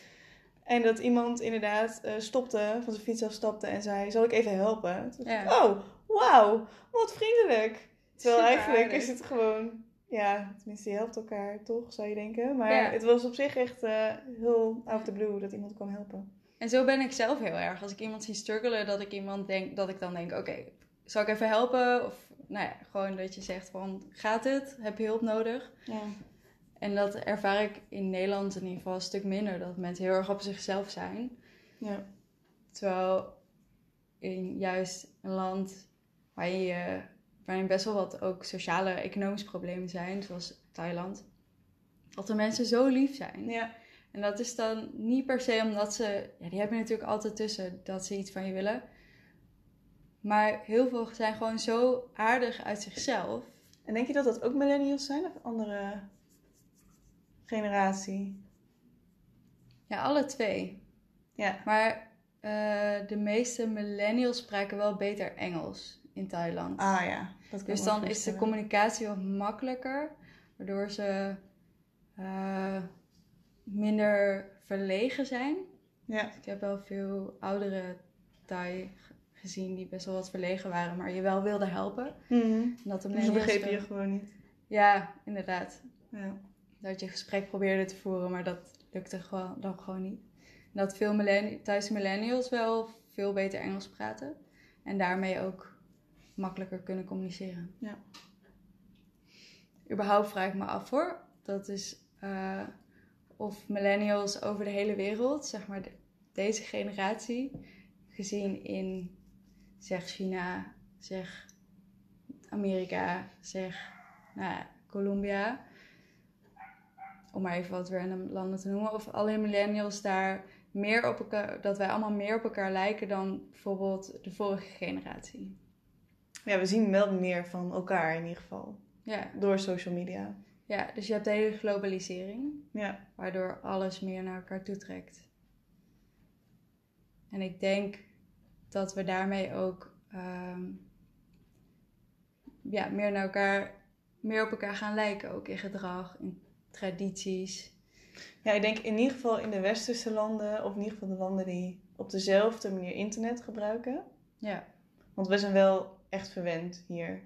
En dat iemand inderdaad eh, stopte, van zijn fiets afstapte en zei, zal ik even helpen? Toen ik. Oh, wauw, wat vriendelijk. Terwijl eigenlijk aardig. is het gewoon, ja, tenminste je helpt elkaar toch, zou je denken. Maar Ja. het was op zich echt eh, heel out of the blue dat iemand kwam helpen. En zo ben ik zelf heel erg. Als ik iemand zie struggelen, dat ik iemand denk, dat ik dan denk, oké, zal ik even helpen? Of nou ja, gewoon dat je zegt van, gaat het? Heb je hulp nodig? Ja. En dat ervaar ik in Nederland in ieder geval een stuk minder. Dat mensen heel erg op zichzelf zijn. Ja. Terwijl in juist een land waarin, je, waarin best wel wat ook sociale, economische problemen zijn, zoals Thailand, dat de mensen zo lief zijn. ja. En dat is dan niet per se omdat ze, ja, die hebben natuurlijk altijd tussen dat ze iets van je willen. Maar heel veel zijn gewoon zo aardig uit zichzelf. En denk je dat dat ook millennials zijn of andere generatie? Ja, alle twee. Ja. Maar eh, de meeste millennials spraken wel beter Engels in Thailand. Ah ja. Dat kan Dus dan is de communicatie wat makkelijker, waardoor ze eh, minder verlegen zijn. Ja. Ik heb wel veel oudere Thai gezien die best wel wat verlegen waren, maar je wel wilden helpen. Mhm. En dat de Ze begrepen je gewoon niet. Ja, inderdaad. Ja. Dat je gesprek probeerde te voeren, maar dat lukte gewoon, dan gewoon niet. En dat veel millenni- Thaise millennials wel veel beter Engels praten. En daarmee ook makkelijker kunnen communiceren. Ja. Überhaupt vraag ik me af hoor. Dat is eh, of millennials over de hele wereld, zeg maar de- deze generatie, gezien in zeg China, zeg Amerika, zeg nou, ja, Colombia, om maar even wat random landen te noemen, of alle millennials daar meer op elkaar, dat wij allemaal meer op elkaar lijken dan bijvoorbeeld de vorige generatie. Ja, we zien wel meer van elkaar in ieder geval. Ja, Door social media. ja dus je hebt de hele globalisering, Ja. waardoor alles meer naar elkaar toe trekt. En ik denk dat we daarmee ook ehm, ja, meer, naar elkaar, meer op elkaar gaan lijken, ook in gedrag, in tradities. ja, ik denk in ieder geval in de westerse landen, of in ieder geval de landen die op dezelfde manier internet gebruiken. Ja, Want we zijn wel echt verwend hier.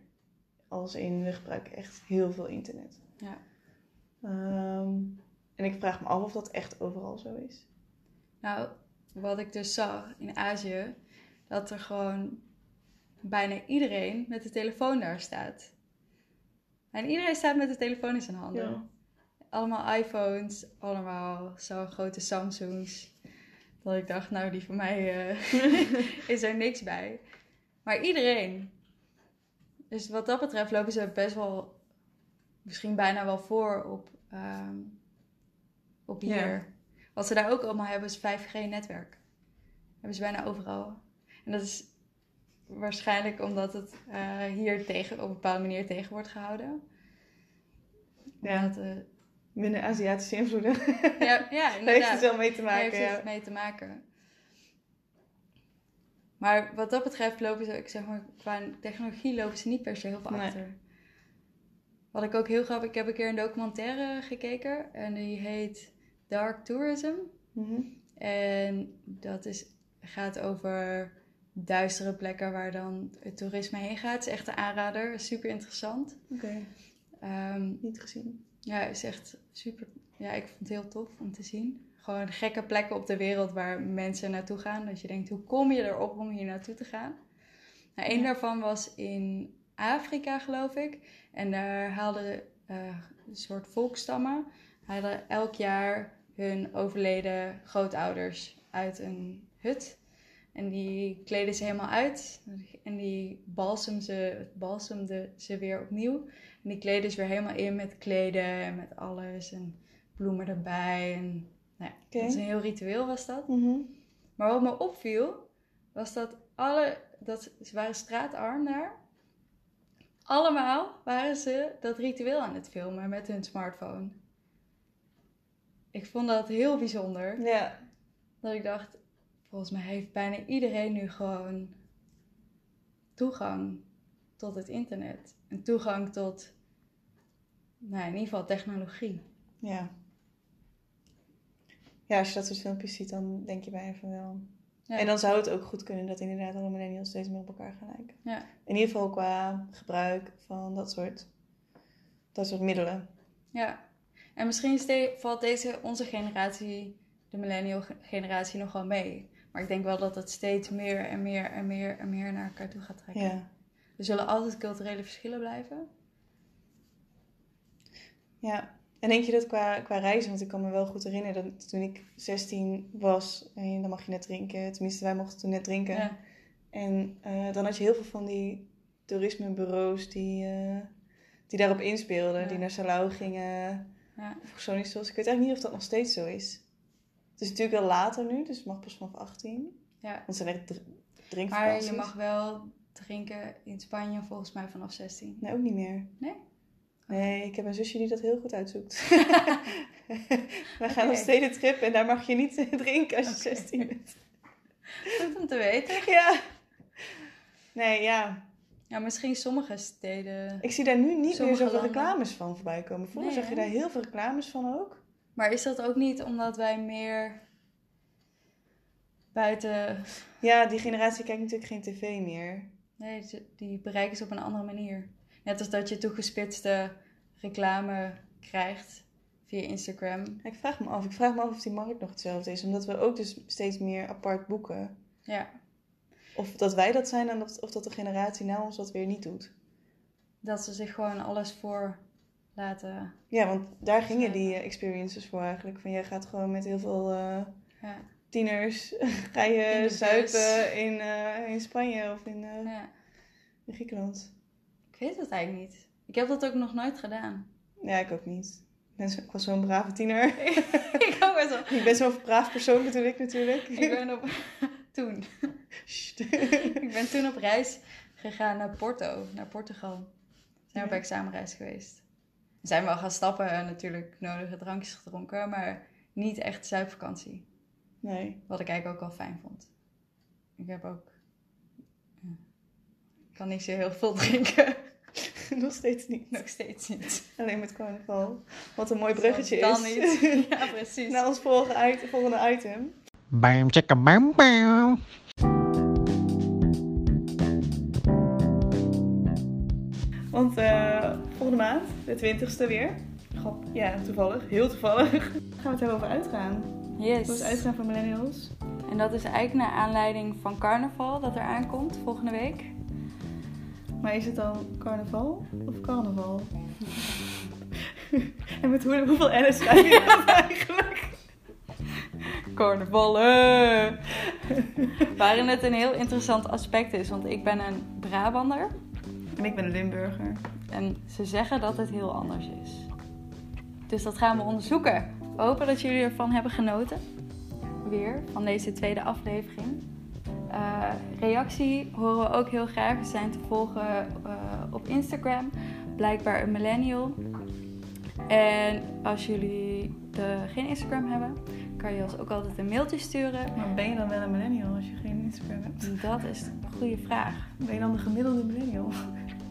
Als in, we gebruiken echt heel veel internet. Ja. Ehm, en ik vraag me af of dat echt overal zo is. Nou, wat ik dus zag in Azië, dat er gewoon bijna iedereen met de telefoon daar staat. En iedereen staat met de telefoon in zijn handen. Ja. Allemaal iPhones, allemaal zo'n grote Samsungs. Dat ik dacht, nou, die van mij eh, is er niks bij. Maar iedereen. Dus wat dat betreft lopen ze best wel, misschien bijna wel voor op, ehm, op hier. Ja. Wat ze daar ook allemaal hebben is 5G-netwerk. Hebben ze bijna overal. En dat is waarschijnlijk omdat het eh, hier tegen, op een bepaalde manier tegen wordt gehouden. Ja. Omdat, eh, Minder Aziatische invloeden. ja, ja, Daar heeft inderdaad. het wel mee te Daar maken. heeft Ja. het mee te maken. Maar wat dat betreft lopen ze, ik zeg maar, qua technologie lopen ze niet per se heel veel Nee. achter. Wat ik ook heel grappig, ik heb een keer een documentaire gekeken en die heet Dark Tourism. Mhm. En dat is, gaat over duistere plekken waar dan het toerisme heen gaat. Het is echt een aanrader, super interessant. Oké, Ehm, niet gezien. ja, is echt super. Ja, ik vond het heel tof om te zien. Gewoon gekke plekken op de wereld waar mensen naartoe gaan. Dat je denkt, hoe kom je erop om hier naartoe te gaan? Nou, Ja. daarvan was in Afrika, geloof ik. En daar haalden eh, een soort volkstammen hadden elk jaar hun overleden grootouders uit een hut. En die kleden ze helemaal uit. En die balsem ze, balsemden ze weer opnieuw. En die kleden ze weer helemaal in met kleden en met alles. En bloemen erbij. En, nou ja, Oké. Dat is een heel ritueel was dat. Mhm. Maar wat me opviel, was dat alle... Dat, ze waren straatarm daar. Allemaal waren ze dat ritueel aan het filmen met hun smartphone. Ik vond dat heel bijzonder. Ja, Dat ik dacht, volgens mij heeft bijna iedereen nu gewoon toegang tot het internet. En toegang tot, nou in ieder geval technologie. ja. Ja, als je dat soort filmpjes ziet, dan denk je bijna van wel. Ja. En dan zou het ook goed kunnen dat inderdaad alle millennials steeds meer op elkaar gaan lijken. Ja. In ieder geval qua gebruik van dat soort, dat soort middelen. Ja. En misschien valt deze, onze generatie, de millennial ge- generatie, nog wel mee. Maar ik denk wel dat het steeds meer en meer en meer en meer naar elkaar toe gaat trekken. Ja. Er zullen altijd culturele verschillen blijven. Ja, en denk je dat qua, qua reizen, want ik kan me wel goed herinneren dat toen ik 16 was, en dan mag je net drinken, tenminste wij mochten toen net drinken. Ja. En eh, dan had je heel veel van die toerismebureaus die, eh, die daarop inspeelden, Ja. die naar Salau gingen, Ja. of Xonisos. Ik weet eigenlijk niet of dat nog steeds zo is. Het is natuurlijk wel later nu, dus het mag pas vanaf 18. ja. Want het zijn echt dr- Maar drinkvakanties. je mag wel drinken in Spanje volgens mij vanaf 16. Nee, ook niet meer. Nee? Nee, ik heb een zusje die dat heel goed uitzoekt. Wij gaan op Oké. stedentrip en daar mag je niet drinken als je Oké. 16 bent. Goed om te weten. Ja. Nee, ja. Ja, misschien sommige steden. Ik zie daar nu niet meer zoveel landen. reclames van voorbij komen. Vroeger Nee, zag je daar heel veel reclames van ook. Maar is dat ook niet omdat wij meer buiten. Ja, die generatie kijkt natuurlijk geen tv meer. Nee, die bereiken ze op een andere manier. Net als dat je toegespitste reclame krijgt via Instagram. Ik vraag me af. Ik vraag me af of die markt nog hetzelfde is. Omdat we ook dus steeds meer apart boeken. Ja, Of dat wij dat zijn en of, of dat de generatie na ons dat weer niet doet. dat ze zich gewoon alles voor laten. Ja, want daar gingen die eh, experiences voor eigenlijk. Van jij gaat gewoon met heel veel eh, Ja, tieners ga je In zuipen in, eh, in Spanje of in, ja. in Griekenland. Ik weet het eigenlijk niet. Ik heb dat ook nog nooit gedaan. Ja, ik ook niet. Ik, was zo'n brave tiener. ik ook best wel. ik ben zo'n braaf persoon natuurlijk, natuurlijk. Ik ben op. Toen. Ik ben toen op reis gegaan naar Porto, naar Portugal. Zijn we op examenreis geweest. We zijn wel gaan stappen en natuurlijk nodige drankjes gedronken, maar niet echt zuipvakantie. nee. Wat ik eigenlijk ook wel fijn vond. Ik heb ook... Ik kan niet zo heel veel drinken. Nog steeds niet. Nog steeds niet. Alleen met carnaval. Wat een mooi bruggetje Dan is. niet. Ja, precies. Naar ons volgende, it- volgende item. Bam, chicka, bam, bam. Want eh, volgende maand, de 20ste weer. Grap. Ja, toevallig. Heel toevallig. Gaan we het hebben over uitgaan. Yes. Hoe is uitgaan voor millennials? En dat is eigenlijk naar aanleiding van carnaval dat er aankomt volgende week. Maar is het dan carnaval of carnaval? en met hoe, hoeveel N's schrijf je dat eigenlijk? Carnavallen! Waarin het een heel interessant aspect is, want ik ben een Brabander. En ik ben een Limburger. En ze zeggen dat het heel anders is. Dus dat gaan we onderzoeken. We hopen dat jullie ervan hebben genoten. Weer van deze tweede aflevering. Eh, reactie horen we ook heel graag. We zijn te volgen eh, op Instagram. Blijkbaar een millennial. En als jullie de, geen Instagram hebben, kan je ons ook altijd een mailtje sturen. Maar ben je dan wel een millennial als je geen Instagram hebt? Dat is een goede vraag. Ben je dan de gemiddelde millennial?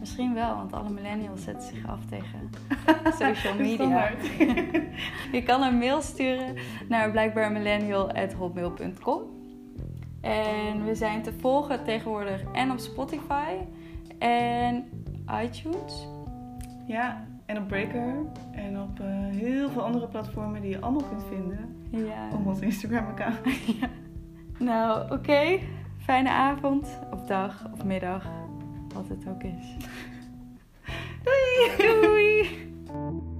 Misschien wel, want alle millennials zetten zich af tegen social media. Je kan een mail sturen naar blijkbaarmillennial.hotmail.com en we zijn te volgen tegenwoordig en op Spotify en iTunes. Ja, en op Breaker en op eh, heel veel andere platformen die je allemaal kunt vinden. Ja. Op ons Instagram-account. ja. Nou, oké. Fijne avond, of dag, of middag, wat het ook is. Doei! Doei!